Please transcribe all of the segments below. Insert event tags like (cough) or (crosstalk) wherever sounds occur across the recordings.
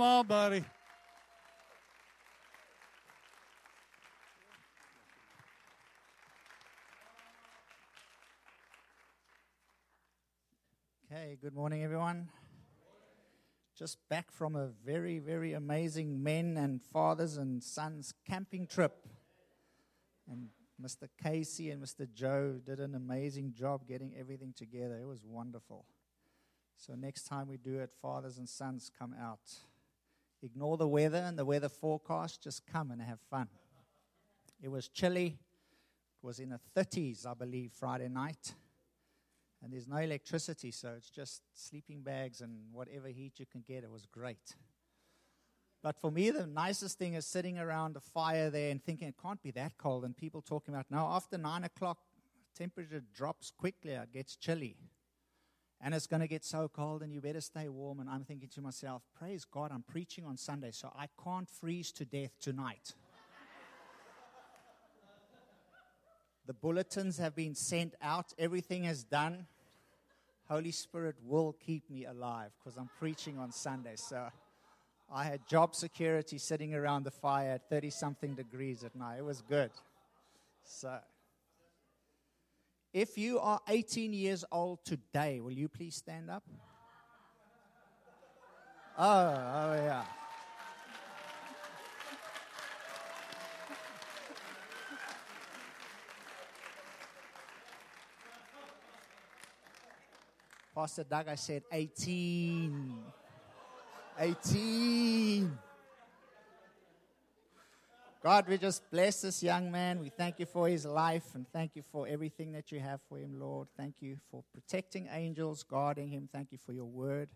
on, buddy. Okay, good morning, everyone. Just back from a very, very amazing men and fathers and sons camping trip. And Mr. Casey and Mr. Joe did an amazing job getting everything together. It was wonderful. So, next time we do it, fathers and sons come out. Ignore the weather and the weather forecast, just come and have fun. It was chilly. It was in the 30s, I believe, Friday night and there's no electricity, so it's just sleeping bags and whatever heat you can get. It was great. But for me, the nicest thing is sitting around a fire there and thinking it can't be that cold, and people talking about now after nine o'clock, temperature drops quickly, it gets chilly. And it's going to get so cold, and you better stay warm. And I'm thinking to myself, praise God, I'm preaching on Sunday, so I can't freeze to death tonight. (laughs) The bulletins have been sent out, everything is done. Holy Spirit will keep me alive because I'm preaching on Sunday. So I had job security sitting around the fire at 30 something degrees at night. It was good. So if you are 18 years old today, will you please stand up? Oh, oh yeah. Pastor Doug, I said 18. 18. God, we just bless this young man. We thank you for his life and thank you for everything that you have for him, Lord. Thank you for protecting angels, guarding him. Thank you for your word,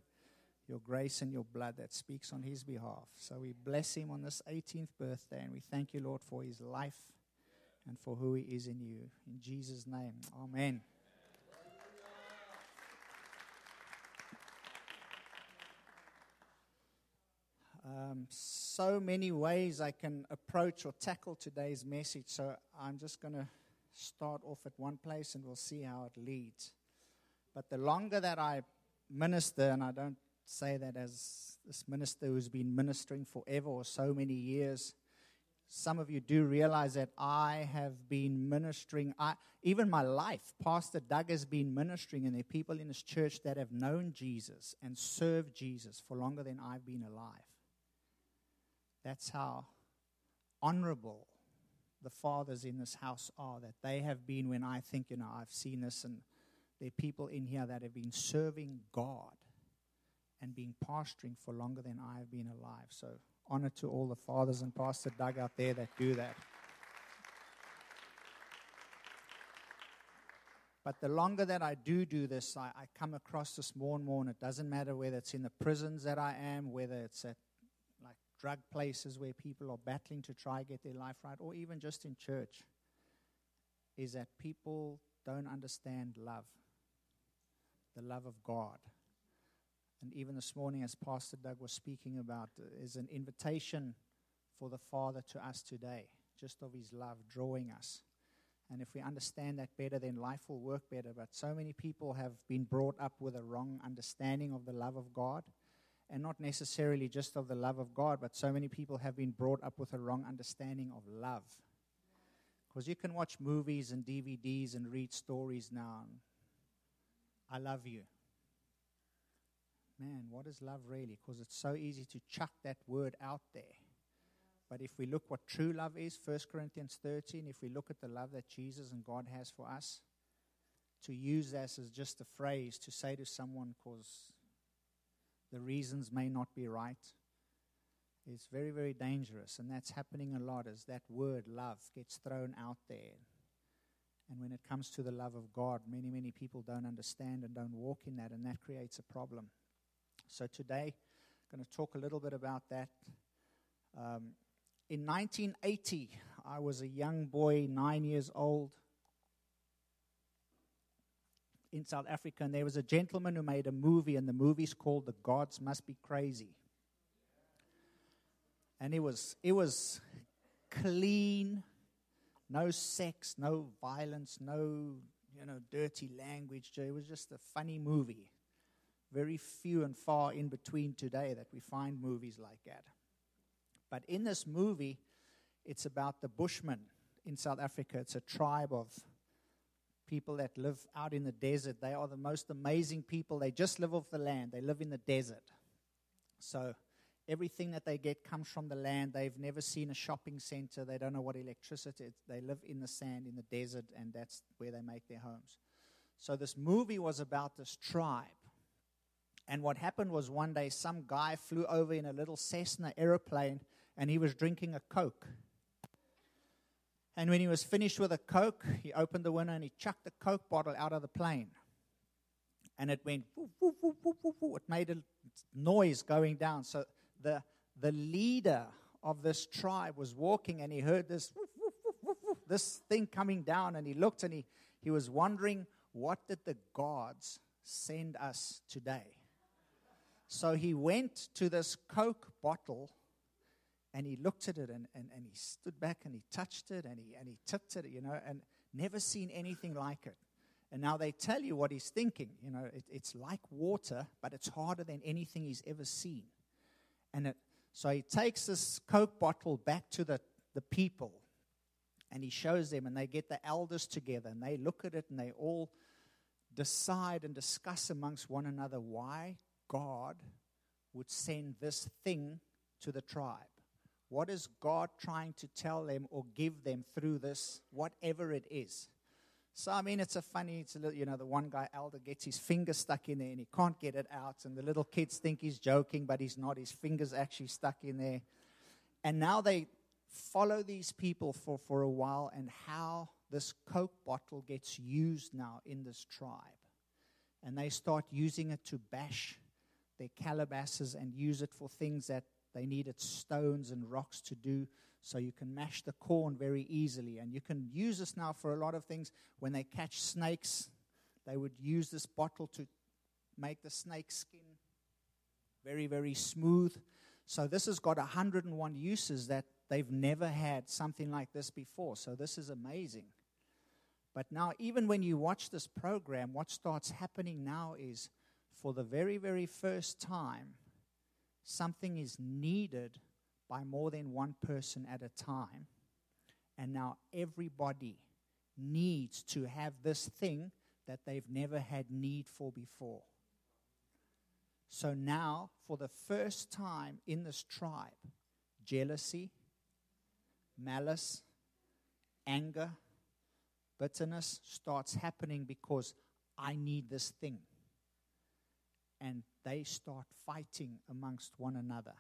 your grace, and your blood that speaks on his behalf. So we bless him on this 18th birthday and we thank you, Lord, for his life and for who he is in you. In Jesus' name, amen. Um, so many ways I can approach or tackle today's message. So I'm just going to start off at one place and we'll see how it leads. But the longer that I minister, and I don't say that as this minister who's been ministering forever or so many years, some of you do realize that I have been ministering, I, even my life. Pastor Doug has been ministering, and there are people in his church that have known Jesus and served Jesus for longer than I've been alive. That's how honorable the fathers in this house are, that they have been when I think, you know, I've seen this, and there are people in here that have been serving God and being pastoring for longer than I have been alive. So, honor to all the fathers and Pastor Doug out there that do that. But the longer that I do do this, I, I, come across this more and more, and it doesn't matter whether it's in the prisons that I am, whether it's at drug places where people are battling to try get their life right, or even just in church, is that people don't understand love, the love of God. And even this morning, as Pastor Doug was speaking about, is an invitation for the Father to us today, just of His love drawing us. And if we understand that better, then life will work better. But so many people have been brought up with a wrong understanding of the love of God and not necessarily just of the love of God, but so many people have been brought up with a wrong understanding of love. Because you can watch movies and DVDs and read stories now. I love you. Man, what is love really? Because it's so easy to chuck that word out there. But if we look what true love is, 1 Corinthians 13, if we look at the love that Jesus and God has for us, to use this as just a phrase to say to someone, because the reasons may not be right. It's very, very dangerous, and that's happening a lot as that word love gets thrown out there. And when it comes to the love of God, many, many people don't understand and don't walk in that, and that creates a problem. So today, I'm going to talk a little bit about that. Um, in 1980, I was a young boy, nine years old in South Africa, and there was a gentleman who made a movie, and the movie's called The Gods Must Be Crazy. And it was it was clean, no sex, no violence, no you know dirty language. It was just a funny movie. very few and far in between today that we find movies like that. But in this movie, it's about the Bushmen in South Africa. It's a tribe of people that live out in the desert. They are the most amazing people. They just live off the land, they live in the desert. So everything that they get comes from the land. They've never seen a shopping center. They don't know what electricity is. They live in the sand, in the desert, and that's where they make their homes. So this movie was about this tribe. And what happened was one day some guy flew over in a little Cessna aeroplane and he was drinking a Coke. And when he was finished with a Coke, he opened the window and he chucked the Coke bottle out of the plane. And it went, woo, woo, woo, it made a noise going down. So the, the leader of this tribe was walking and he heard this, this thing coming down and he looked and he, he was wondering, what did the gods send us today? So he went to this Coke bottle and he looked at it and, and, and he stood back and he touched it and he, and he tipped it, you know, and never seen anything like it. And now they tell you what he's thinking. You know, it, it's like water, but it's harder than anything he's ever seen. And it, so he takes this Coke bottle back to the, the people and he shows them, and they get the elders together and they look at it and they all decide and discuss amongst one another why God would send this thing to the tribe. What is God trying to tell them or give them through this, whatever it is? So, I mean, it's a funny, it's a little, you know, the one guy, elder, gets his finger stuck in there and he can't get it out. And the little kids think he's joking, but he's not. His finger's actually stuck in there. And now they follow these people for, for a while and how this Coke bottle gets used now in this tribe. And they start using it to bash their calabashes and use it for things that they needed stones and rocks to do so you can mash the corn very easily. And you can use this now for a lot of things. When they catch snakes, they would use this bottle to make the snake skin very, very smooth. So this has got 101 uses that they've never had something like this before. So this is amazing. But now, even when you watch this program, what starts happening now is for the very, very first time, something is needed by more than one person at a time. And now everybody needs to have this thing that they've never had need for before. So now, for the first time in this tribe, jealousy, malice, anger, bitterness starts happening because I need this thing and they start fighting amongst one another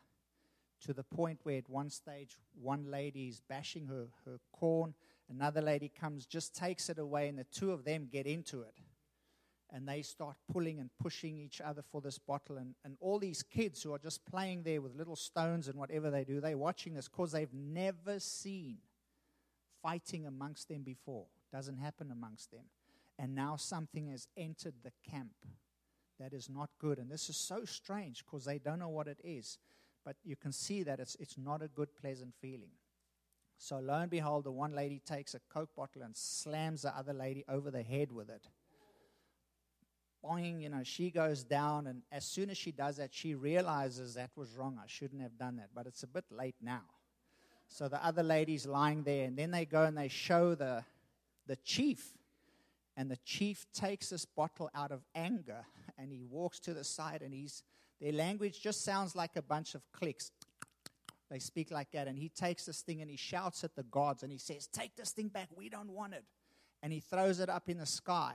to the point where at one stage one lady is bashing her, her corn. Another lady comes just takes it away and the two of them get into it. And they start pulling and pushing each other for this bottle. And, and all these kids who are just playing there with little stones and whatever they do they're watching this because they've never seen fighting amongst them before. Doesn't happen amongst them. And now something has entered the camp that is not good. And this is so strange because they don't know what it is. But you can see that it's, it's not a good, pleasant feeling. So lo and behold, the one lady takes a Coke bottle and slams the other lady over the head with it. Boing, you know, she goes down, and as soon as she does that, she realizes that was wrong. I shouldn't have done that, but it's a bit late now. So the other lady's lying there, and then they go and they show the, the chief and the chief takes this bottle out of anger and he walks to the side and he's their language just sounds like a bunch of clicks. They speak like that. And he takes this thing and he shouts at the gods and he says, Take this thing back. We don't want it. And he throws it up in the sky.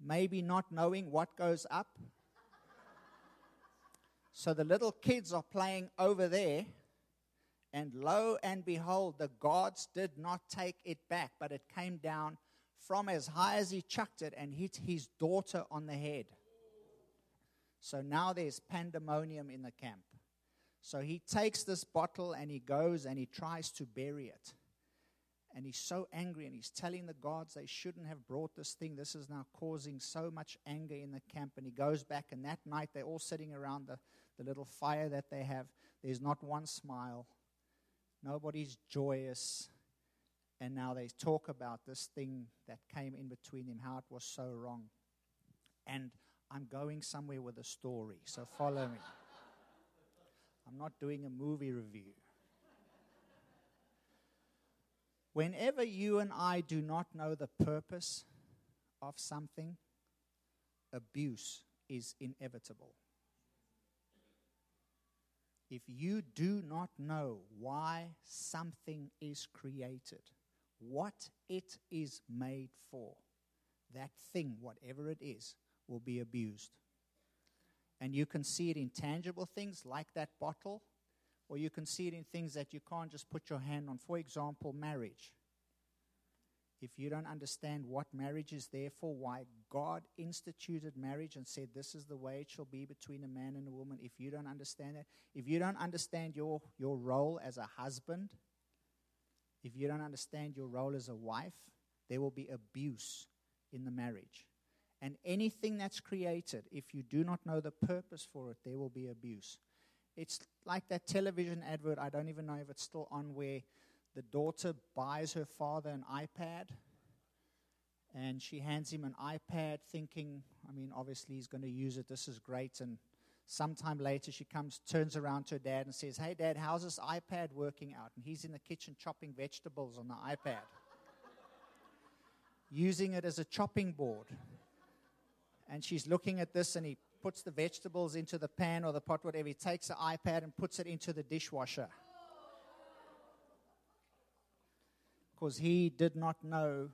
Maybe not knowing what goes up. so the little kids are playing over there. And lo and behold, the gods did not take it back, but it came down from as high as he chucked it and hit his daughter on the head. So now there's pandemonium in the camp. So he takes this bottle and he goes and he tries to bury it. And he's so angry and he's telling the gods they shouldn't have brought this thing. This is now causing so much anger in the camp. And he goes back, and that night they're all sitting around the, the little fire that they have. There's not one smile, nobody's joyous. And now they talk about this thing that came in between them, how it was so wrong. And I'm going somewhere with a story, so follow me. I'm not doing a movie review. Whenever you and I do not know the purpose of something, abuse is inevitable. If you do not know why something is created, what it is made for, that thing, whatever it is, will be abused. And you can see it in tangible things like that bottle, or you can see it in things that you can't just put your hand on. For example, marriage. If you don't understand what marriage is there for, why God instituted marriage and said this is the way it shall be between a man and a woman, if you don't understand that, if you don't understand your, your role as a husband, if you don't understand your role as a wife, there will be abuse in the marriage. And anything that's created, if you do not know the purpose for it, there will be abuse. It's like that television advert, I don't even know if it's still on, where the daughter buys her father an iPad and she hands him an iPad thinking, I mean, obviously he's going to use it. This is great. And sometime later she comes, turns around to her dad and says, Hey, dad, how's this iPad working out? And he's in the kitchen chopping vegetables on the iPad, (laughs) using it as a chopping board and she's looking at this and he puts the vegetables into the pan or the pot, whatever. He takes the iPad and puts it into the dishwasher. Because he did not know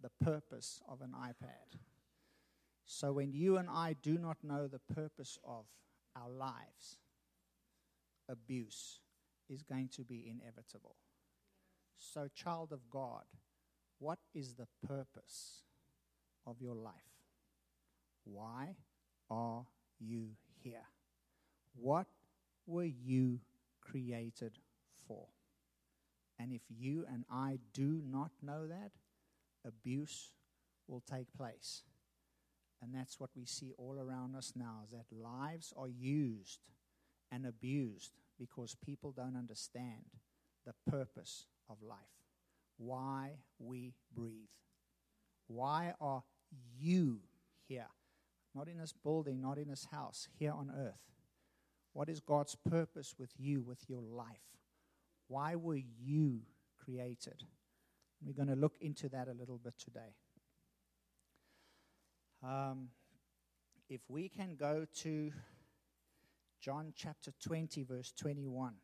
the purpose of an iPad. So when you and I do not know the purpose of our lives, abuse is going to be inevitable. So, child of God, what is the purpose of your life? Why are you here? What were you created for? And if you and I do not know that, abuse will take place. And that's what we see all around us now is that lives are used and abused because people don't understand the purpose of life. Why we breathe. Why are you here? not in this building, not in this house, here on earth. What is God's purpose with you, with your life? Why were you created? We're going to look into that a little bit today. Um, if we can go to John chapter 20, verse 21.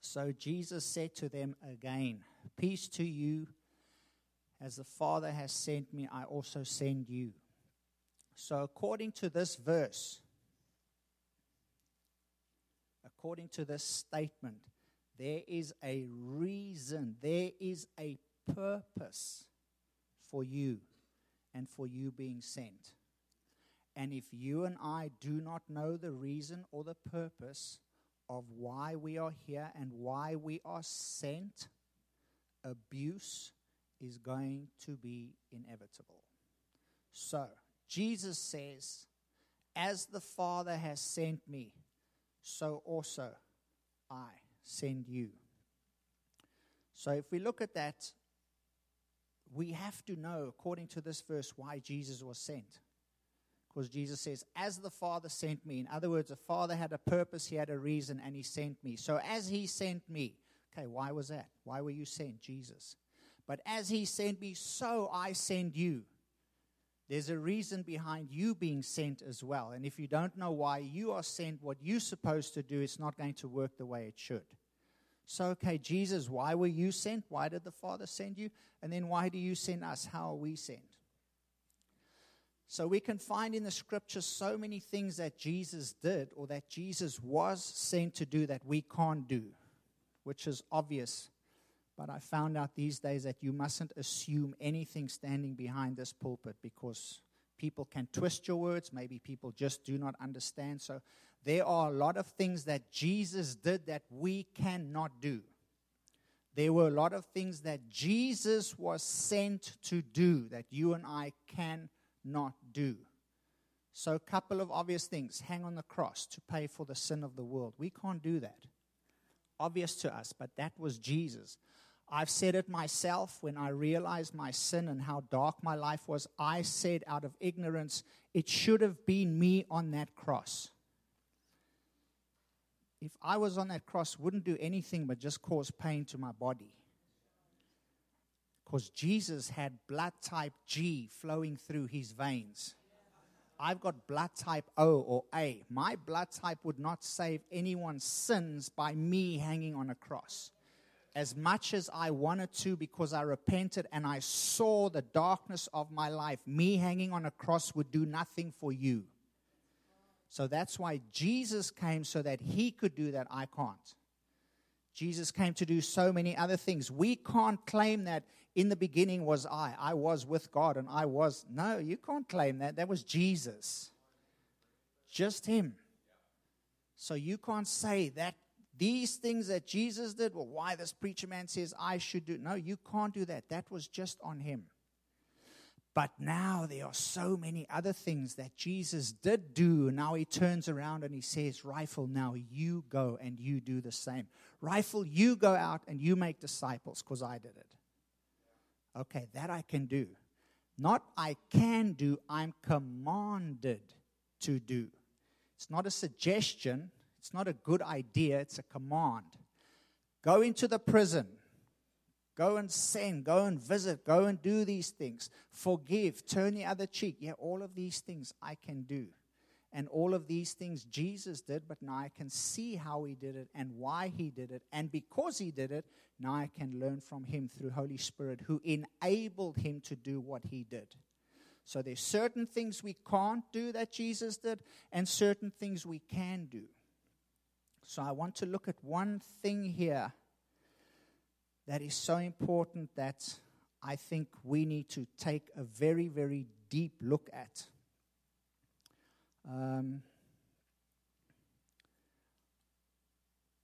So Jesus said to them again, Peace to you. As the Father has sent me, I also send you. So, according to this verse, according to this statement, there is a reason, there is a purpose for you and for you being sent. And if you and I do not know the reason or the purpose of why we are here and why we are sent, abuse is going to be inevitable. So, Jesus says, As the Father has sent me, so also I send you. So, if we look at that, we have to know, according to this verse, why Jesus was sent. Because Jesus says, As the Father sent me. In other words, the Father had a purpose, He had a reason, and He sent me. So, as He sent me, Okay, why was that? Why were you sent? Jesus. But as he sent me, so I send you. There's a reason behind you being sent as well. And if you don't know why you are sent, what you're supposed to do, it's not going to work the way it should. So, okay, Jesus, why were you sent? Why did the Father send you? And then why do you send us? How are we sent? So we can find in the scriptures so many things that Jesus did or that Jesus was sent to do that we can't do which is obvious. But I found out these days that you mustn't assume anything standing behind this pulpit because people can twist your words. Maybe people just do not understand. So there are a lot of things that Jesus did that we cannot do. There were a lot of things that Jesus was sent to do that you and I cannot do. So, a couple of obvious things hang on the cross to pay for the sin of the world. We can't do that obvious to us, but that was Jesus. I've said it myself when I realized my sin and how dark my life was. I said out of ignorance, it should have been me on that cross. If I was on that cross, wouldn't do anything but just cause pain to my body. Because Jesus had blood type G flowing through his veins. I've got blood type O or A. My blood type would not save anyone's sins by me hanging on a cross as much as I wanted to because I repented and I saw the darkness of my life, me hanging on a cross would do nothing for you. So that's why Jesus came so that he could do that. I can't. Jesus came to do so many other things. We can't claim that in the beginning was I. I was with God and I was. No, you can't claim that. That was Jesus. Just him. So you can't say that these things that Jesus did, well, why this preacher man says I should do. No, you can't do that. That was just on him. But now there are so many other things that Jesus did do. Now he turns around and he says, Rifle, now you go and you do the same. Rifle, you go out and you make disciples because I did it. Okay, that I can do. Not I can do, I'm commanded to do. It's not a suggestion, it's not a good idea, it's a command. Go into the prison. Go and send, go and visit, go and do these things. Forgive, turn the other cheek. Yeah, all of these things I can do. And all of these things Jesus did, but now I can see how he did it and why he did it. And because he did it, now I can learn from him through Holy Spirit who enabled him to do what he did. So there's certain things we can't do that Jesus did and certain things we can do. So I want to look at one thing here that is so important that I think we need to take a very, very deep look at. Um,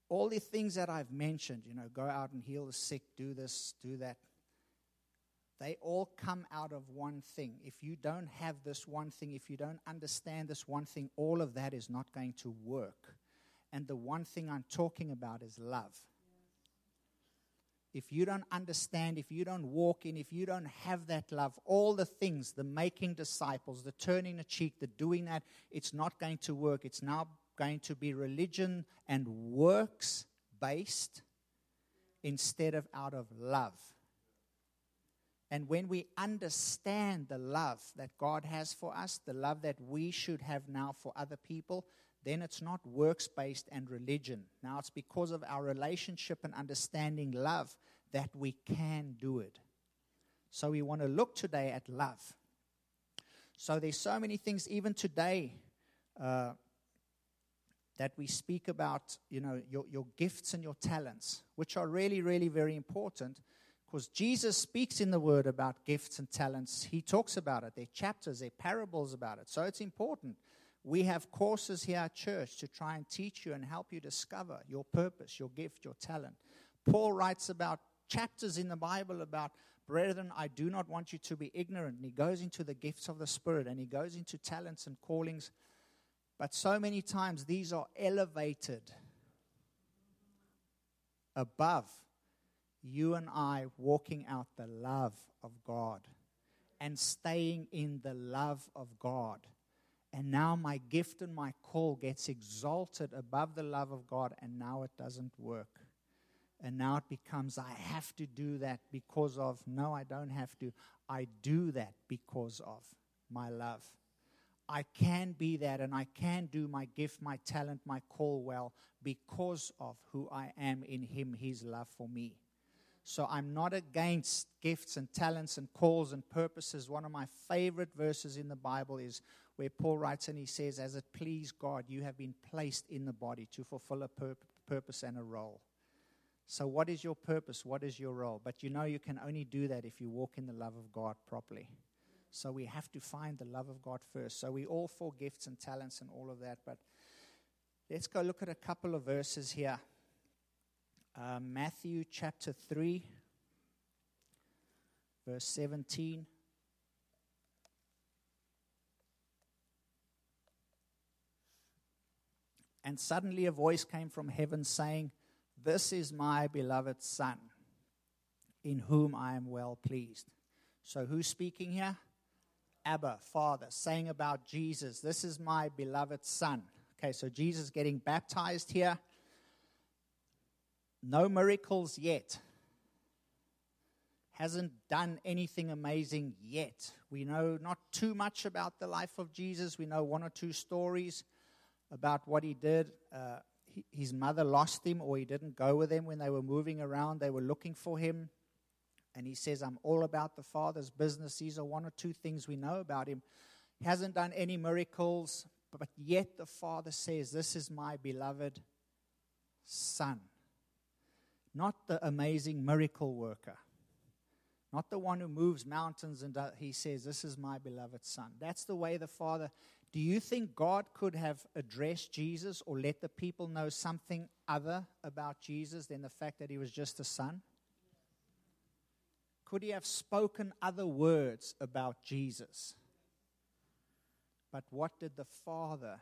all the things that I've mentioned, you know, go out and heal the sick, do this, do that, they all come out of one thing. If you don't have this one thing, if you don't understand this one thing, all of that is not going to work. And the one thing I'm talking about is love. If you don't understand, if you don't walk in, if you don't have that love, all the things, the making disciples, the turning the cheek, the doing that, it's not going to work. It's now going to be religion and works based instead of out of love. And when we understand the love that God has for us, the love that we should have now for other people, then it's not works based and religion. Now it's because of our relationship and understanding love that we can do it. So we want to look today at love. So there's so many things, even today, uh, that we speak about, you know, your, your gifts and your talents, which are really, really very important because Jesus speaks in the Word about gifts and talents. He talks about it. There are chapters, there are parables about it. So it's important. We have courses here at church to try and teach you and help you discover your purpose, your gift, your talent. Paul writes about chapters in the Bible about, brethren, I do not want you to be ignorant. And he goes into the gifts of the Spirit and he goes into talents and callings. But so many times these are elevated above you and I walking out the love of God and staying in the love of God and now my gift and my call gets exalted above the love of God, and now it doesn't work. And now it becomes, I have to do that because of, no, I don't have to. I do that because of my love. I can be that and I can do my gift, my talent, my call well because of who I am in Him, His love for me. So I'm not against gifts and talents and calls and purposes. One of my favorite verses in the Bible is where Paul writes and he says, As it pleased God, you have been placed in the body to fulfill a pur- purpose and a role. So, what is your purpose? What is your role? But you know, you can only do that if you walk in the love of God properly. So, we have to find the love of God first. So, we all for gifts and talents and all of that. But let's go look at a couple of verses here. Uh, Matthew chapter 3, verse 17. And suddenly a voice came from heaven saying, This is my beloved Son, in whom I am well pleased. So, who's speaking here? Abba, Father, saying about Jesus, This is my beloved Son. Okay, so Jesus getting baptized here. No miracles yet. Hasn't done anything amazing yet. We know not too much about the life of Jesus. We know one or two stories about what he did. Uh, he, his mother lost him, or he didn't go with them when they were moving around. They were looking for him. And he says, I'm all about the Father's business. These are one or two things we know about him. Hasn't done any miracles, but yet the Father says, This is my beloved Son. Not the amazing miracle worker, not the one who moves mountains and does, he says, This is my beloved Son. That's the way the Father. Do you think God could have addressed Jesus or let the people know something other about Jesus than the fact that he was just a son? Could he have spoken other words about Jesus? But what did the Father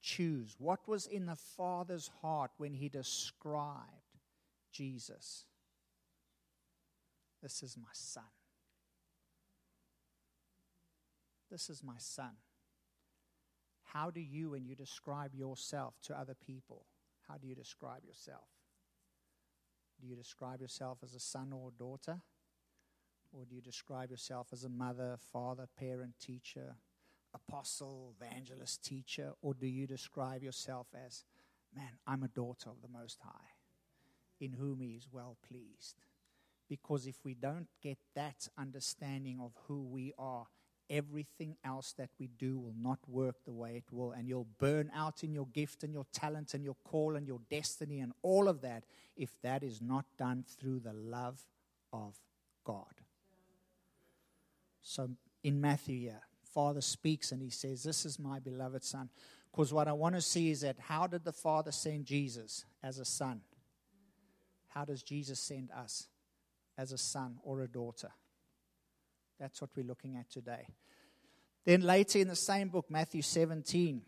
choose? What was in the Father's heart when he described Jesus? This is my son. This is my son. How do you, when you describe yourself to other people, how do you describe yourself? Do you describe yourself as a son or daughter? Or do you describe yourself as a mother, father, parent, teacher, apostle, evangelist, teacher? Or do you describe yourself as, man, I'm a daughter of the Most High, in whom He is well pleased? Because if we don't get that understanding of who we are, everything else that we do will not work the way it will. And you'll burn out in your gift and your talent and your call and your destiny and all of that if that is not done through the love of God. So in Matthew here, Father speaks and he says, This is my beloved Son. Because what I want to see is that how did the Father send Jesus as a son? How does Jesus send us as a son or a daughter? That's what we're looking at today. Then later in the same book, Matthew 17,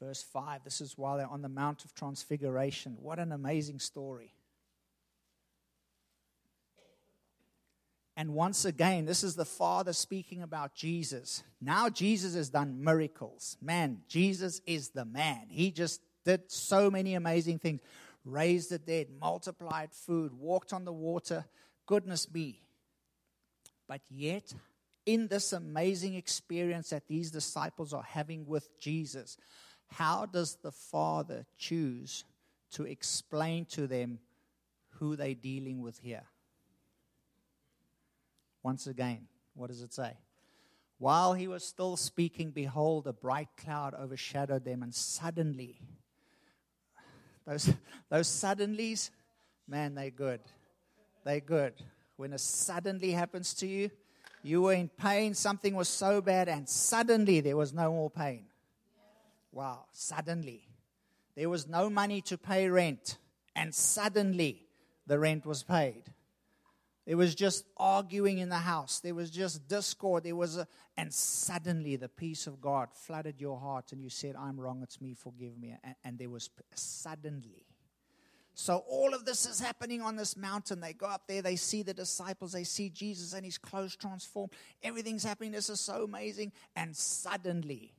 verse 5, this is while they're on the Mount of Transfiguration. What an amazing story. And once again, this is the Father speaking about Jesus. Now, Jesus has done miracles. Man, Jesus is the man. He just did so many amazing things raised the dead, multiplied food, walked on the water. Goodness me. But yet, in this amazing experience that these disciples are having with Jesus, how does the Father choose to explain to them who they're dealing with here? Once again, what does it say? While he was still speaking, behold, a bright cloud overshadowed them, and suddenly, those, those suddenlies, man, they're good. They're good. When it suddenly happens to you, you were in pain, something was so bad, and suddenly there was no more pain. Wow, suddenly. There was no money to pay rent, and suddenly the rent was paid. There was just arguing in the house. There was just discord. There was a, and suddenly the peace of God flooded your heart, and you said, "I'm wrong. It's me. Forgive me." And, and there was suddenly. So all of this is happening on this mountain. They go up there. They see the disciples. They see Jesus and his clothes transformed. Everything's happening. This is so amazing. And suddenly,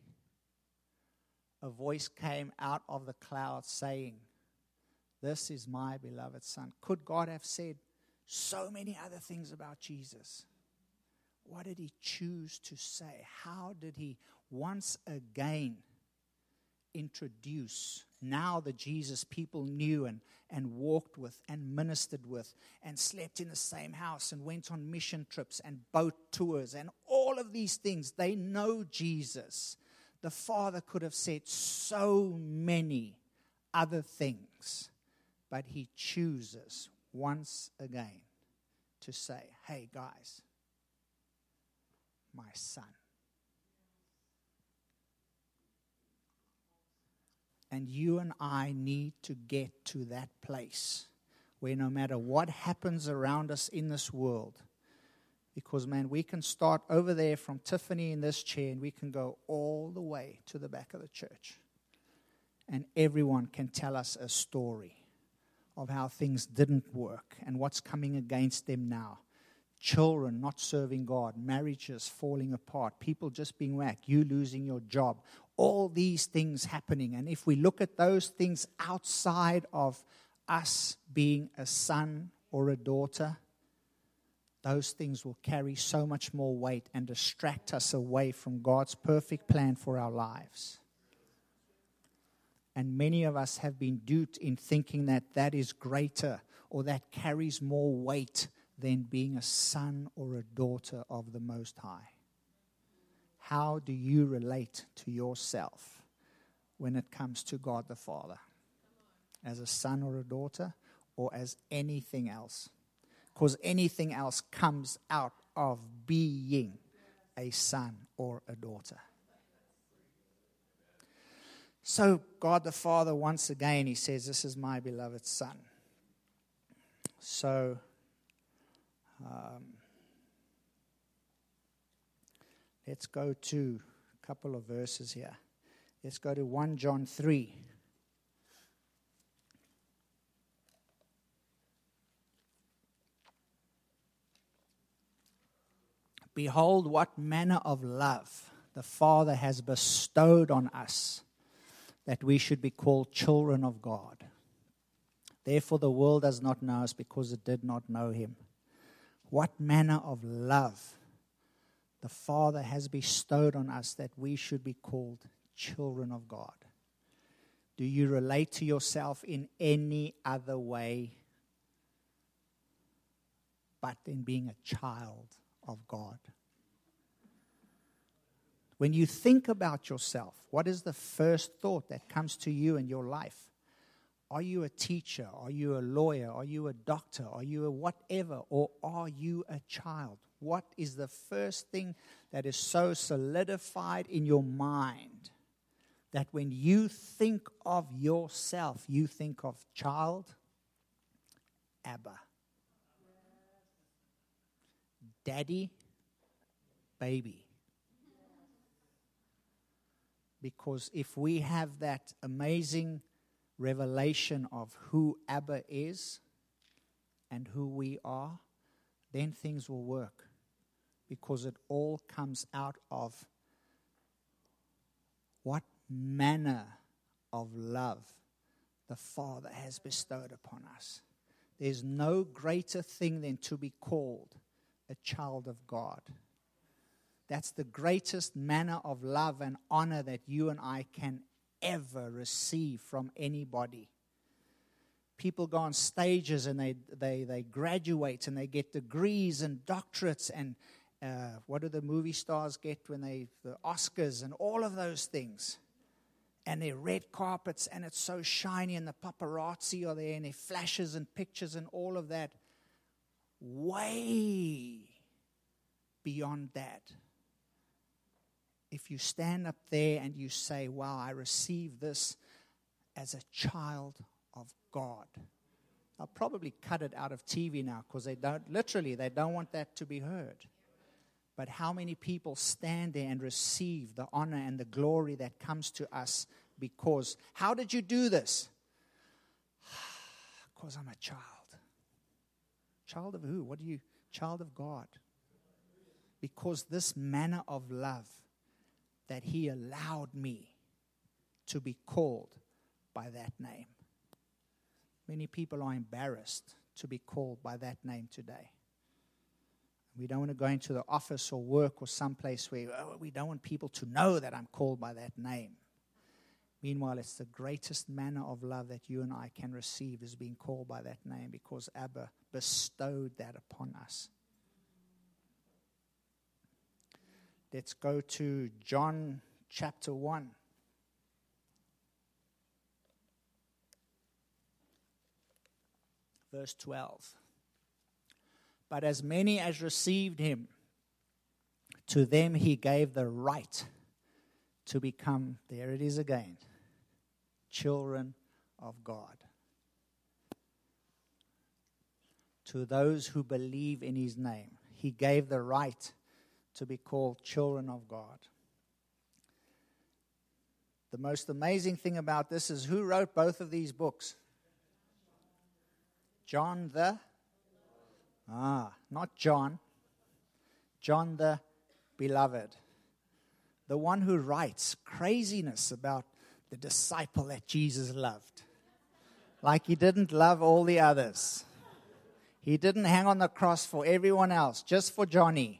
a voice came out of the cloud saying, "This is my beloved son." Could God have said? so many other things about Jesus. What did he choose to say? How did he once again introduce now the Jesus people knew and, and walked with and ministered with and slept in the same house and went on mission trips and boat tours and all of these things? They know Jesus. The Father could have said so many other things, but he chooses once again to say, hey, guys, my son. And you and I need to get to that place where no matter what happens around us in this world, because, man, we can start over there from Tiffany in this chair and we can go all the way to the back of the church. And everyone can tell us a story of how things didn't work and what's coming against them now. Children not serving God, marriages falling apart, people just being whacked, you losing your job, all these things happening. And if we look at those things outside of us being a son or a daughter, those things will carry so much more weight and distract us away from God's perfect plan for our lives. And many of us have been duped in thinking that that is greater or that carries more weight than being a son or a daughter of the Most High. How do you relate to yourself when it comes to God the Father? As a son or a daughter, or as anything else? Because anything else comes out of being a son or a daughter. So, God the Father, once again, He says, This is my beloved Son. So, um, let's go to a couple of verses here. Let's go to 1 John 3. Behold, what manner of love the Father has bestowed on us that we should be called children of God. Therefore, the world does not know us because it did not know him. What manner of love the Father has bestowed on us that we should be called children of God. Do you relate to yourself in any other way but in being a child of God? When you think about yourself, what is the first thought that comes to you in your life? Are you a teacher? Are you a lawyer? Are you a doctor? Are you a whatever? Or are you a child? What is the first thing that is so solidified in your mind that when you think of yourself, you think of child, Abba, daddy, baby? Because if we have that amazing revelation of who Abba is and who we are, then things will work. Because it all comes out of what manner of love the Father has bestowed upon us. There's no greater thing than to be called a child of God. That's the greatest manner of love and honor that you and I can ever receive from anybody. People go on stages and they, they, they graduate and they get degrees and doctorates and uh, what do the movie stars get when they, the Oscars and all of those things. And their red carpets and it's so shiny and the paparazzi are there and flashes and pictures and all of that. Way beyond that if you stand up there and you say, Wow, I receive this as a child of God. I'll probably cut it out of TV now because they don't, literally, they don't want that to be heard. But how many people stand there and receive the honor and the glory that comes to us because, how did you do this? (sighs) because I'm a child. Child of who? What are you, child of God? Because this manner of love that He allowed me to be called by that name. Many people are embarrassed to be called by that name today. We don't want to go into the office or work or someplace where oh, we don't want people to know that I'm called by that name. Meanwhile, it's the greatest manner of love that you and I can receive is being called by that name because Abba bestowed that upon us. Let's go to John chapter 1. Verse 12. But as many as received him, to them he gave the right to become, there it is again, children of God. To those who believe in his name, he gave the right to be called children of God. The most amazing thing about this is who wrote both of these books? John the Ah, not John. John the beloved. The one who writes craziness about the disciple that Jesus loved. Like he didn't love all the others. He didn't hang on the cross for everyone else, just for Johnny.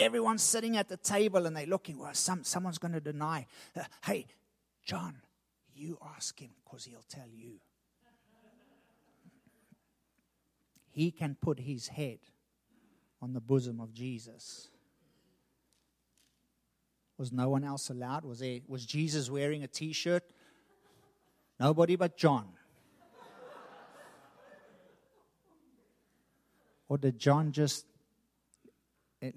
Everyone's sitting at the table and they're looking, well, some, someone's going to deny. Uh, hey, John, you ask him because he'll tell you. He can put his head on the bosom of Jesus. Was no one else allowed? Was, there, was Jesus wearing a t shirt? Nobody but John. or did John just.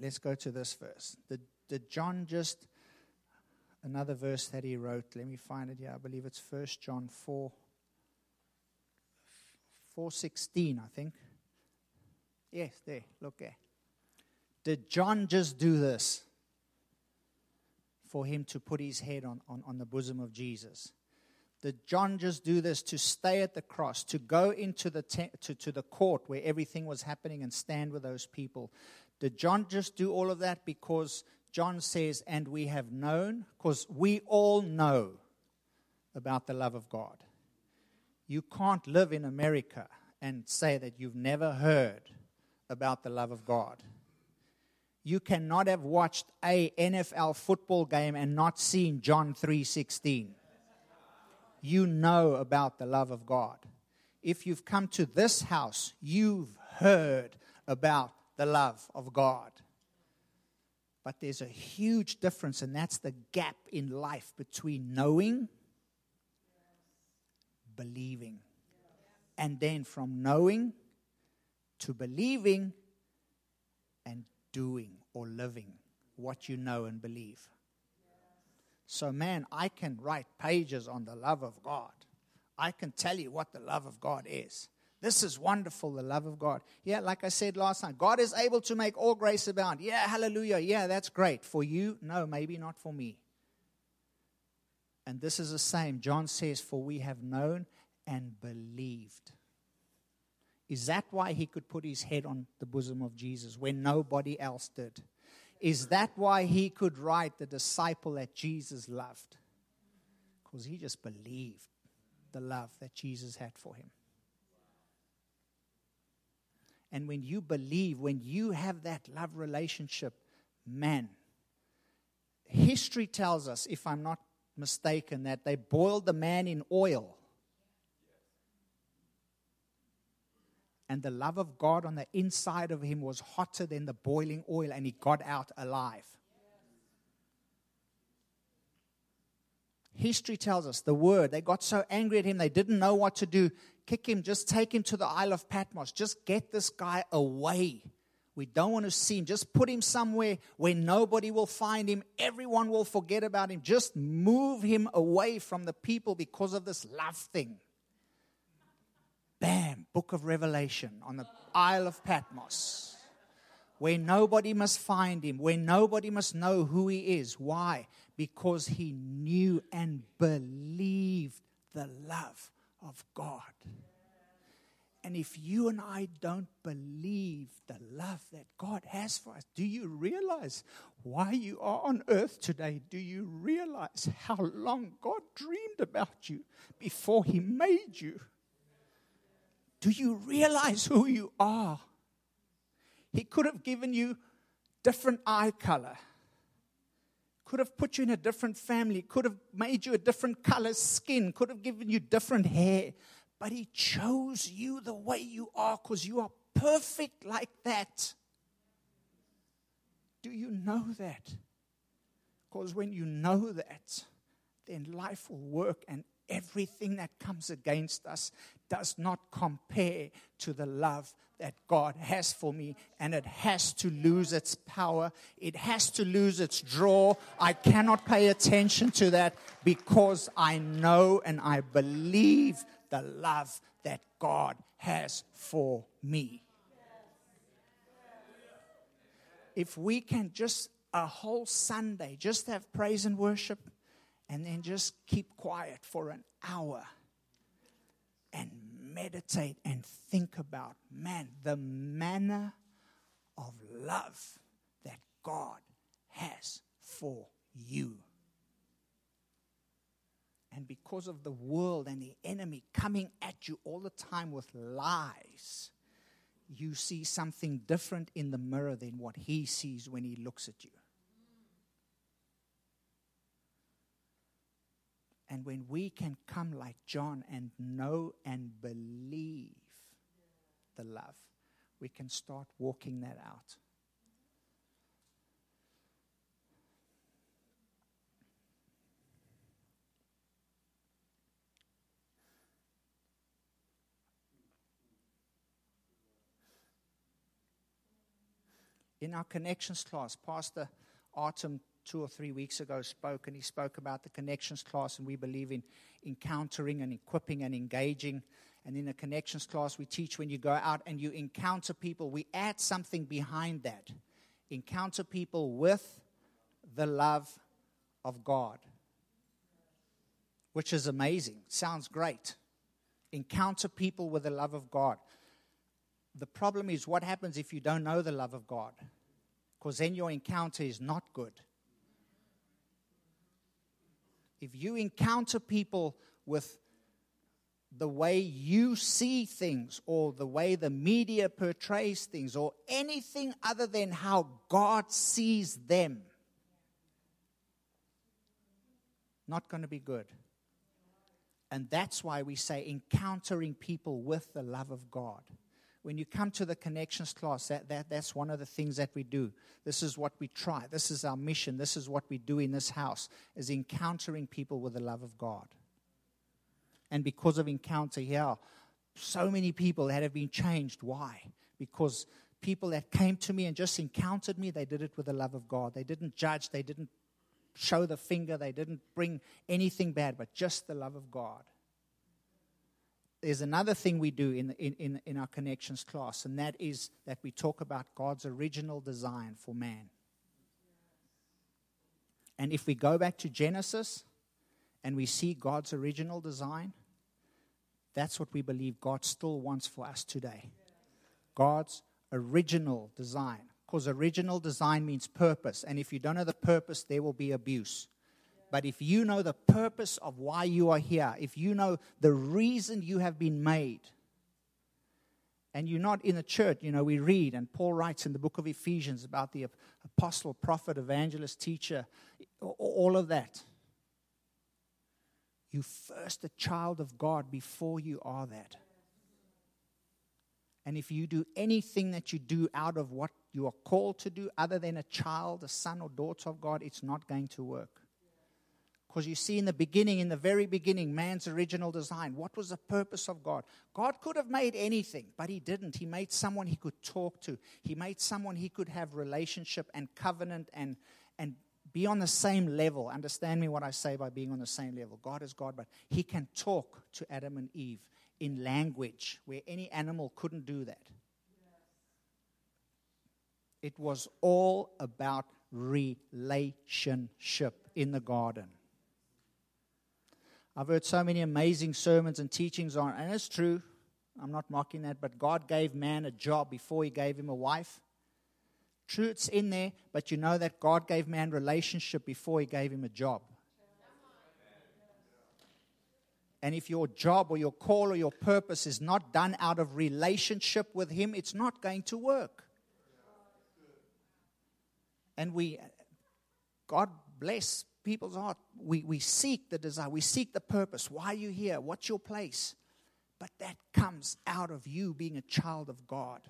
Let's go to this verse. Did, did John just. Another verse that he wrote. Let me find it here. I believe it's 1 John 4. 416, I think. Yes, there. Look there. Did John just do this for him to put his head on, on, on the bosom of Jesus? Did John just do this to stay at the cross, to go into the, te- to, to the court where everything was happening and stand with those people? Did John just do all of that because John says, and we have known? Because we all know about the love of God. You can't live in America and say that you've never heard about the love of God you cannot have watched a NFL football game and not seen John 3:16. You know about the love of God. If you've come to this house, you've heard about the love of God. But there's a huge difference, and that's the gap in life between knowing, believing. And then from knowing to believing and doing or living what you know and believe. So, man, I can write pages on the love of God. I can tell you what the love of God is. This is wonderful, the love of God. Yeah, like I said last time, God is able to make all grace abound. Yeah, hallelujah. Yeah, that's great. For you, no, maybe not for me. And this is the same. John says, For we have known and believed. Is that why he could put his head on the bosom of Jesus when nobody else did? Is that why he could write the disciple that Jesus loved? Because he just believed the love that Jesus had for him. And when you believe, when you have that love relationship, man, history tells us, if I'm not mistaken, that they boiled the man in oil and the love of God on the inside of him was hotter than the boiling oil, and he got out alive. History tells us the word, they got so angry at him, they didn't know what to do. Kick him, just take him to the Isle of Patmos. Just get this guy away. We don't want to see him. Just put him somewhere where nobody will find him. Everyone will forget about him. Just move him away from the people because of this love thing. Bam, book of Revelation on the Isle of Patmos, where nobody must find him, where nobody must know who he is. Why? Because he knew and believed the love of God. And if you and I don't believe the love that God has for us, do you realize why you are on earth today? Do you realize how long God dreamed about you before He made you? Do you realize who you are? He could have given you different eye color, could have put you in a different family, could have made you a different color skin, could have given you different hair, but He chose you the way you are because you are perfect like that. Do you know that? Because when you know that, then life will work and everything that comes against us does not compare to the love that God has for me, and it has to lose its power. It has to lose its draw. I cannot pay attention to that because I know and I believe the love that God has for me. If we can just a whole Sunday just have praise and worship and then just keep quiet for an hour and meditate and think about man, the manner of love that God has for you. And because of the world and the enemy coming at you all the time with lies, you see something different in the mirror than what he sees when he looks at you. And when we can come like John and know and believe the love, we can start walking that out. In our connections class, Pastor Artem two or three weeks ago spoke, and he spoke about the connections class, and we believe in encountering and equipping and engaging. And in the connections class, we teach when you go out and you encounter people, we add something behind that. Encounter people with the love of God, which is amazing. Sounds great. Encounter people with the love of God. The problem is, what happens if you don't know the love of God? Because then your encounter is not good if you encounter people with the way you see things or the way the media portrays things or anything other than how God sees them, not going to be good. And that's why we say encountering people with the love of God when you come to the connections class, that, that, that's one of the things that we do. This is what we try. This is our mission. This is what we do in this house, is encountering people with the love of God. And because of encounter here, so many people that have been changed. Why? Because people that came to me and just encountered me, they did it with the love of God. They didn't judge, they didn't show the finger, they didn't bring anything bad, but just the love of God there's another thing we do in, in, in, our connections class, and that is that we talk about God's original design for man. And if we go back to Genesis and we see God's original design, that's what we believe God still wants for us today. God's original design. Because original design means purpose. And if you don't know the purpose, there will be abuse. But if you know the purpose of why you are here, if you know the reason you have been made, and you're not in a church, you know, we read, and Paul writes in the book of Ephesians about the apostle, prophet, evangelist, teacher, all of that. You first a child of God before you are that. And if you do anything that you do out of what you are called to do, other than a child, a son or daughter of God, it's not going to work. Because you see, in the beginning, in the very beginning, man's original design, what was the purpose of God? God could have made anything, but He didn't. He made someone He could talk to, He made someone He could have relationship and covenant and, and be on the same level. Understand me what I say by being on the same level. God is God, but He can talk to Adam and Eve in language where any animal couldn't do that. It was all about relationship in the garden. I've heard so many amazing sermons and teachings on, and it's true. I'm not mocking that, but God gave man a job before he gave him a wife. True, it's in there, but you know that God gave man relationship before he gave him a job. And if your job or your call or your purpose is not done out of relationship with him, it's not going to work. And we, God bless people's heart. We, we seek the desire, we seek the purpose. Why are you here? What's your place? But that comes out of you being a child of God.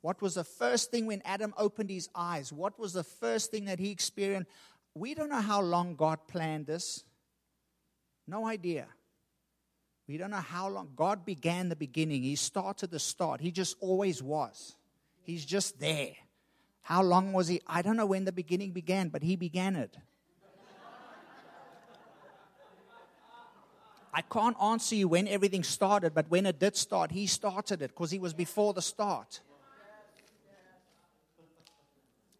What was the first thing when Adam opened his eyes? What was the first thing that he experienced? We don't know how long God planned this. No idea. We don't know how long. God began the beginning. He started the start. He just always was. He's just there. How long was he? I don't know when the beginning began, but he began it. I can't answer you when everything started, but when it did start, he started it because he was before the start.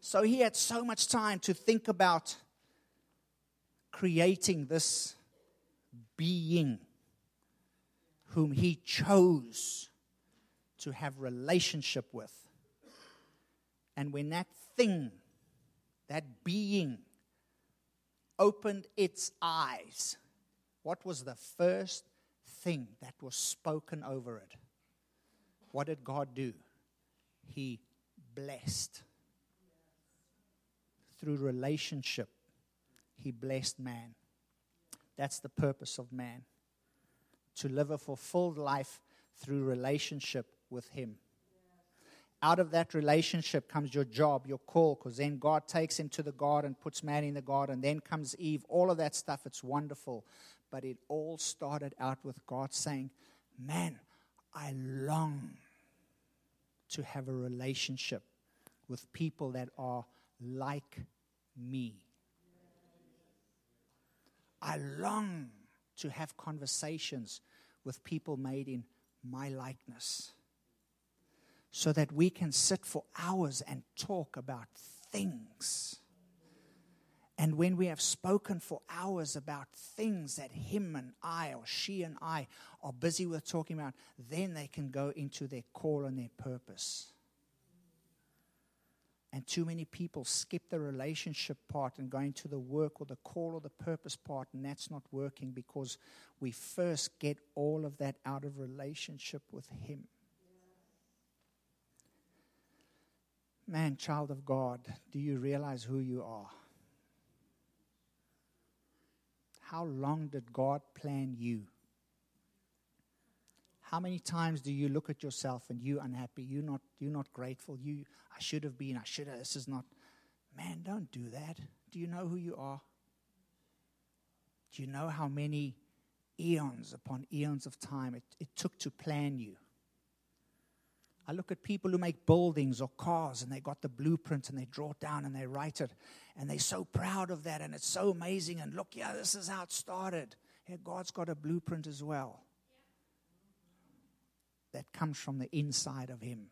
So he had so much time to think about creating this being whom he chose to have relationship with. And when that thing, that being, opened its eyes, what was the first thing that was spoken over it? What did God do? He blessed. Through relationship, He blessed man. That's the purpose of man to live a fulfilled life through relationship with Him. Out of that relationship comes your job, your call, because then God takes him to the garden, puts man in the garden, then comes Eve, all of that stuff. It's wonderful. But it all started out with God saying, Man, I long to have a relationship with people that are like me. I long to have conversations with people made in my likeness so that we can sit for hours and talk about things. And when we have spoken for hours about things that him and I, or she and I, are busy with talking about, then they can go into their call and their purpose. And too many people skip the relationship part and go into the work or the call or the purpose part, and that's not working because we first get all of that out of relationship with Him. Man, child of God, do you realize who you are? How long did God plan you? How many times do you look at yourself and you unhappy? You not you not grateful. You I should have been. I should have. This is not. Man, don't do that. Do you know who you are? Do you know how many eons upon eons of time it, it took to plan you? I look at people who make buildings or cars and they got the blueprint and they draw it down and they write it and they're so proud of that and it's so amazing and look, yeah, this is how it started. Yeah, God's got a blueprint as well that comes from the inside of Him.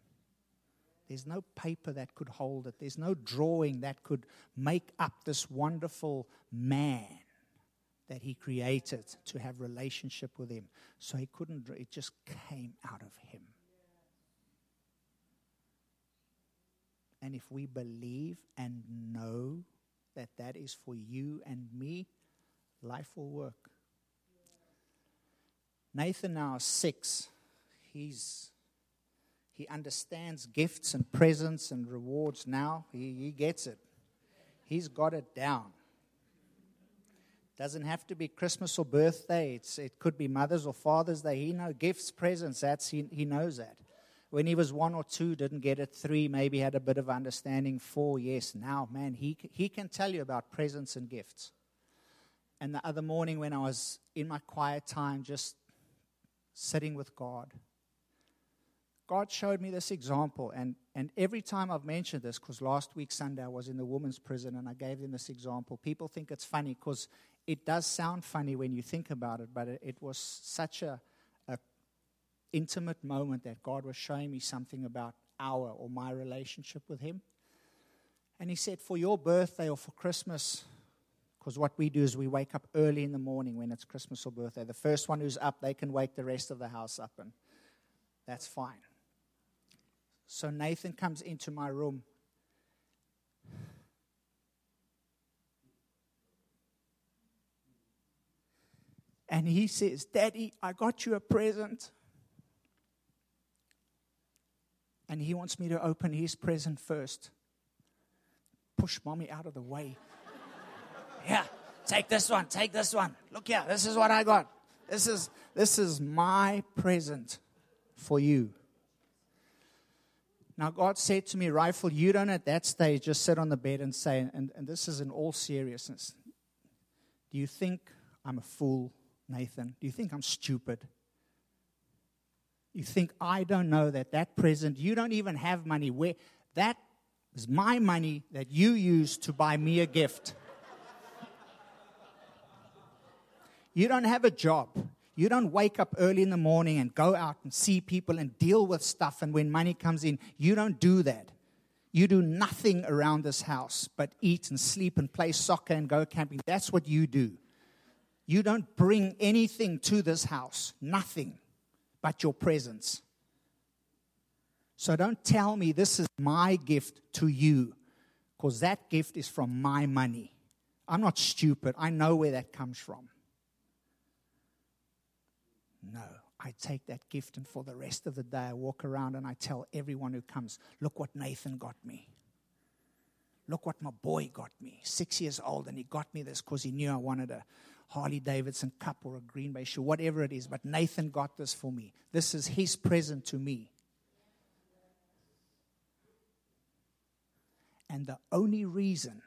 There's no paper that could hold it, there's no drawing that could make up this wonderful man that He created to have relationship with Him. So He couldn't, it just came out of Him. And if we believe and know that that is for you and me, life will work. Nathan now is six. He's he understands gifts and presents and rewards now. He, he gets it. He's got it down. Doesn't have to be Christmas or birthday. It's, it could be Mother's or Father's Day. He knows gifts, presents. That's he, he knows that. When he was one or two, didn't get it. Three, maybe had a bit of understanding. Four, yes. Now, man, he, he can tell you about presents and gifts. And the other morning, when I was in my quiet time, just sitting with God, God showed me this example. And, and every time I've mentioned this, because last week Sunday I was in the women's prison and I gave them this example, people think it's funny because it does sound funny when you think about it, but it, it was such a intimate moment that God was showing me something about our or my relationship with Him. And He said, For your birthday or for Christmas, because what we do is we wake up early in the morning when it's Christmas or birthday. The first one who's up, they can wake the rest of the house up, and that's fine. So Nathan comes into my room. And he says, Daddy, I got you a present. And he wants me to open his present first. Push mommy out of the way. yeah, take this one, take this one. Look here, this is what I got. This is this is my present for you. Now, God said to me, Rifle, you don't at that stage just sit on the bed and say, and, and this is in all seriousness, do you think I'm a fool, Nathan? Do you think I'm stupid? You think, I don't know that that present, you don't even have money. Where that is my money that you use to buy me a gift. you don't have a job. You don't wake up early in the morning and go out and see people and deal with stuff. And when money comes in, you don't do that. You do nothing around this house but eat and sleep and play soccer and go camping. That's what you do. You don't bring anything to this house, nothing. But your presence. So don't tell me this is my gift to you, because that gift is from my money. I'm not stupid. I know where that comes from. No, I take that gift, and for the rest of the day, I walk around and I tell everyone who comes, Look what Nathan got me. Look what my boy got me. Six years old, and he got me this because he knew I wanted a Harley Davidson cup or a Green Bay shoe, whatever it is. But Nathan got this for me. This is his present to me. And the only reason,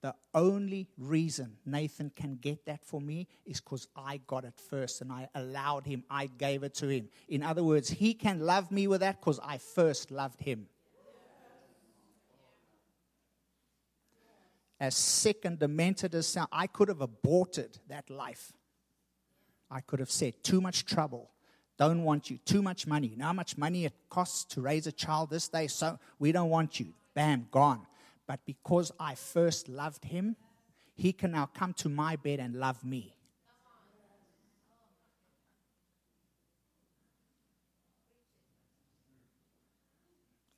the only reason Nathan can get that for me is because I got it first and I allowed him, I gave it to him. In other words, he can love me with that because I first loved him. As sick and demented as sound, I could have aborted that life. I could have said, too much trouble, don't want you, too much money. You know how much money it costs to raise a child this day? So we don't want you. Bam, gone. But because I first loved him, he can now come to my bed and love me.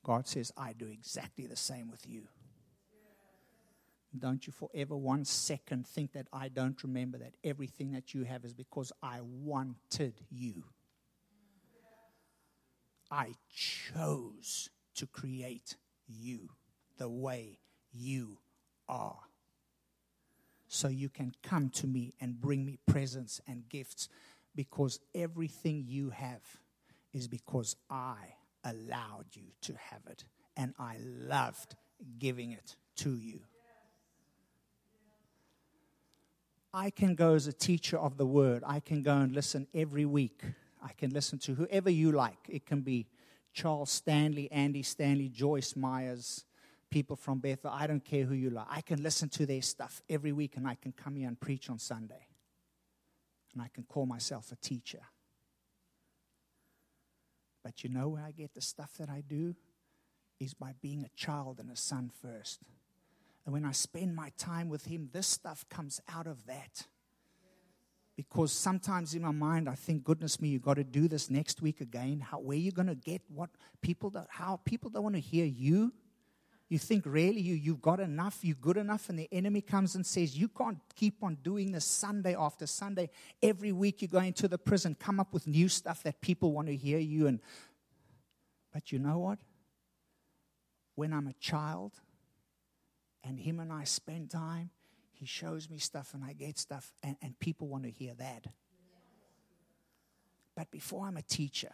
God says, I do exactly the same with you. Don't you forever one second think that I don't remember that everything that you have is because I wanted you. I chose to create you the way you are. So you can come to me and bring me presents and gifts because everything you have is because I allowed you to have it and I loved giving it to you. I can go as a teacher of the word. I can go and listen every week. I can listen to whoever you like. It can be Charles Stanley, Andy Stanley, Joyce Myers, people from Bethel. I don't care who you like. I can listen to their stuff every week and I can come here and preach on Sunday. And I can call myself a teacher. But you know where I get the stuff that I do? Is by being a child and a son first. And when I spend my time with Him, this stuff comes out of that. Because sometimes in my mind, I think, goodness me, you got to do this next week again. How, where are you going to get what people, that, how people don't want to hear you? You think really you, you've got enough, you're good enough, and the enemy comes and says, You can't keep on doing this Sunday after Sunday. Every week you go into the prison, come up with new stuff that people want to hear you. And but you know what? When I'm a child, and him and I spend time, he shows me stuff and I get stuff, and, and people want to hear that. But before I'm a teacher,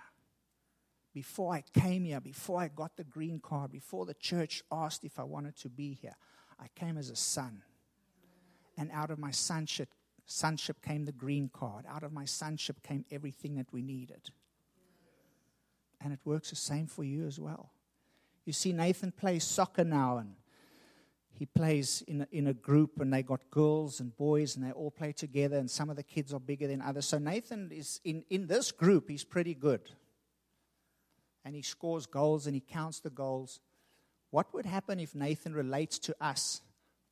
before I came here, before I got the green card, before the church asked if I wanted to be here, I came as a son. And out of my sonship, sonship came the green card. Out of my sonship came everything that we needed. And it works the same for you as well. You see, Nathan plays soccer now, and he plays in a, in a group and they got girls and boys and they all play together and some of the kids are bigger than others. So nathan is in, in this group he's pretty good. And he scores goals and he counts the goals. What would happen if nathan relates to us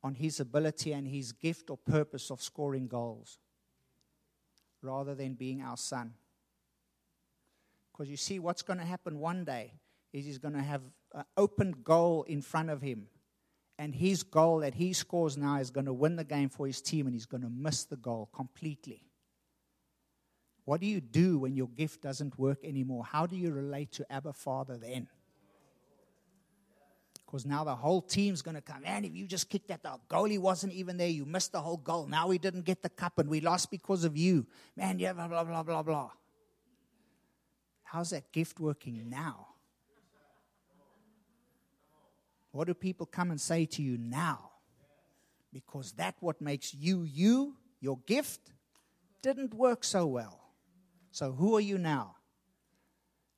on his ability and his gift or purpose of scoring goals rather than being our son? Because you see what's going to happen one day is he's going to have an open goal in front of him and his goal that he scores now is going to win the game for his team, and he's going to miss the goal completely. What do you do when your gift doesn't work anymore? How do you relate to Abba Father then? Because now the whole team's going to come. Man, if you just kicked that, the goalie wasn't even there. You missed the whole goal. Now we didn't get the cup and we lost because of you. Man, yeah, blah, blah, blah, blah, blah. How's that gift working now? What do people come and say to you now? Because that what makes you you, your gift, didn't work so well. So who are you now?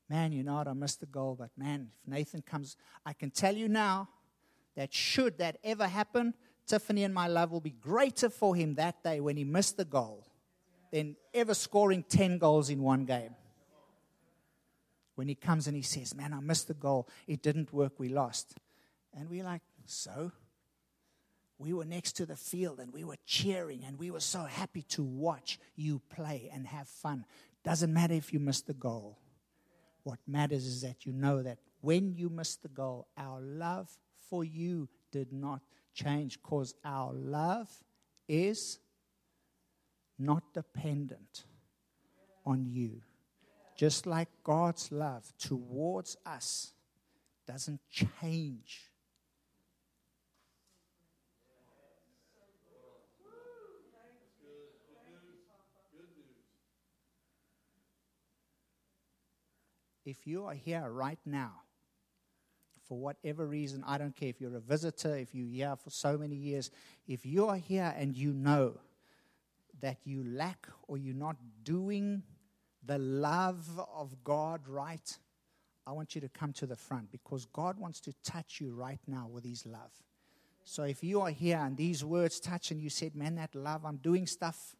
Man, you know what? I missed the goal, but man, if Nathan comes, I can tell you now that should that ever happen, Tiffany and my love will be greater for him that day when he missed the goal than ever scoring 10 goals in one game. When he comes and he says, Man, I missed the goal. It didn't work. We lost. And we're like, so? We were next to the field and we were cheering and we were so happy to watch you play and have fun. Doesn't matter if you miss the goal. What matters is that you know that when you miss the goal, our love for you did not change because our love is not dependent on you. Just like God's love towards us doesn't change. If you are here right now, for whatever reason, I don't care if you're a visitor, if you're here for so many years, if you are here and you know that you lack or you're not doing the love of God right, I want you to come to the front because God wants to touch you right now with His love. So if you are here and these words touch and you said, Man, that love, I'm doing stuff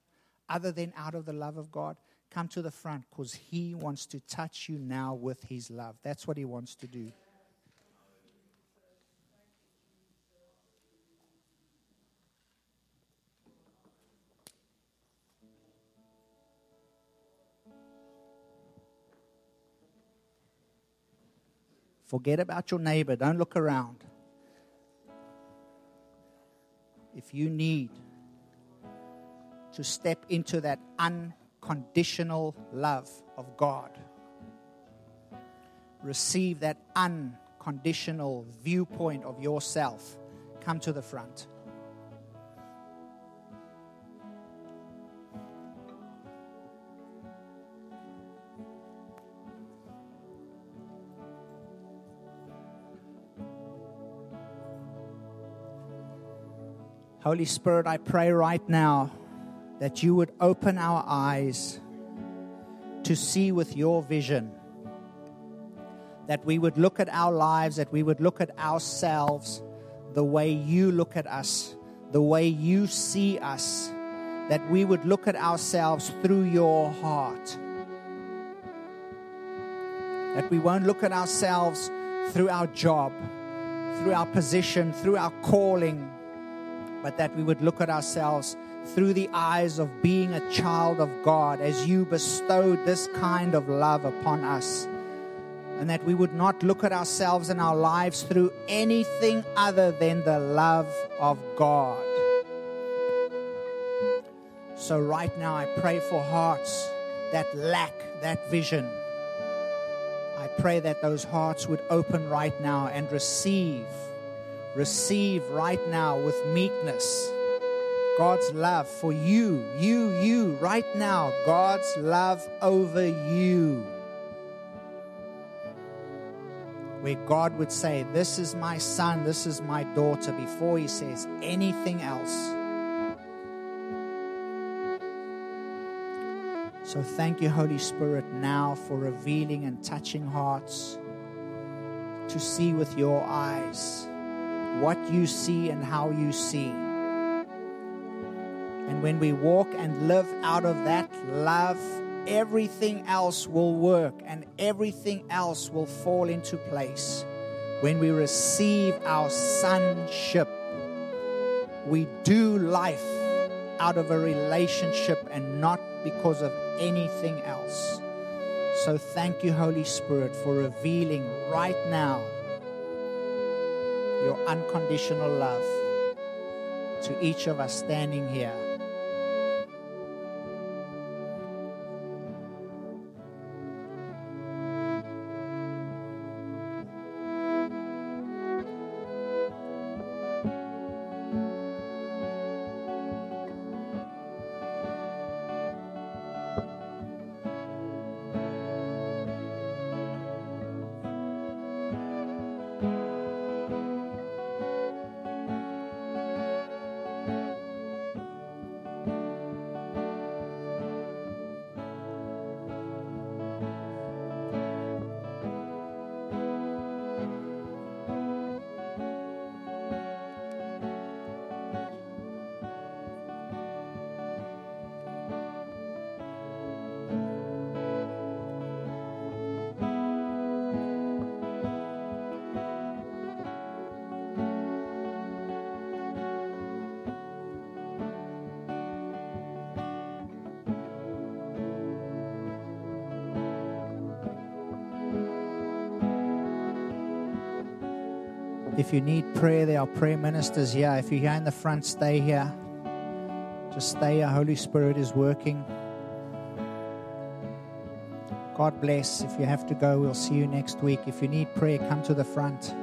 other than out of the love of God, come to the front because He wants to touch you now with His love. That's what He wants to do. Forget about your neighbor. Don't look around. If you need to step into that unconditional love of God, receive that unconditional viewpoint of yourself, come to the front. Holy Spirit, I pray right now that you would open our eyes to see with your vision. That we would look at our lives, that we would look at ourselves the way you look at us, the way you see us, that we would look at ourselves through your heart. That we won't look at ourselves through our job, through our position, through our calling but that we would look at ourselves through the eyes of being a child of God as you bestowed this kind of love upon us. And that we would not look at ourselves and our lives through anything other than the love of God. So, right now, I pray for hearts that lack that vision. I pray that those hearts would open right now and receive receive right now with meekness God's love for you, you, you, right now, God's love over you. Where God would say, This is my son, this is my daughter, before he says anything else. So thank you, Holy Spirit, now for revealing and touching hearts to see with your eyes what you see and how you see. And when we walk and live out of that love, everything else will work and everything else will fall into place. When we receive our sonship, we do life out of a relationship and not because of anything else. So thank you, Holy Spirit, for revealing right now your unconditional love to each of us standing here. If you need prayer, there are prayer ministers here. If you're here in the front, stay here. Just stay here. Holy Spirit is working. God bless. If you have to go, we'll see you next week. If you need prayer, come to the front.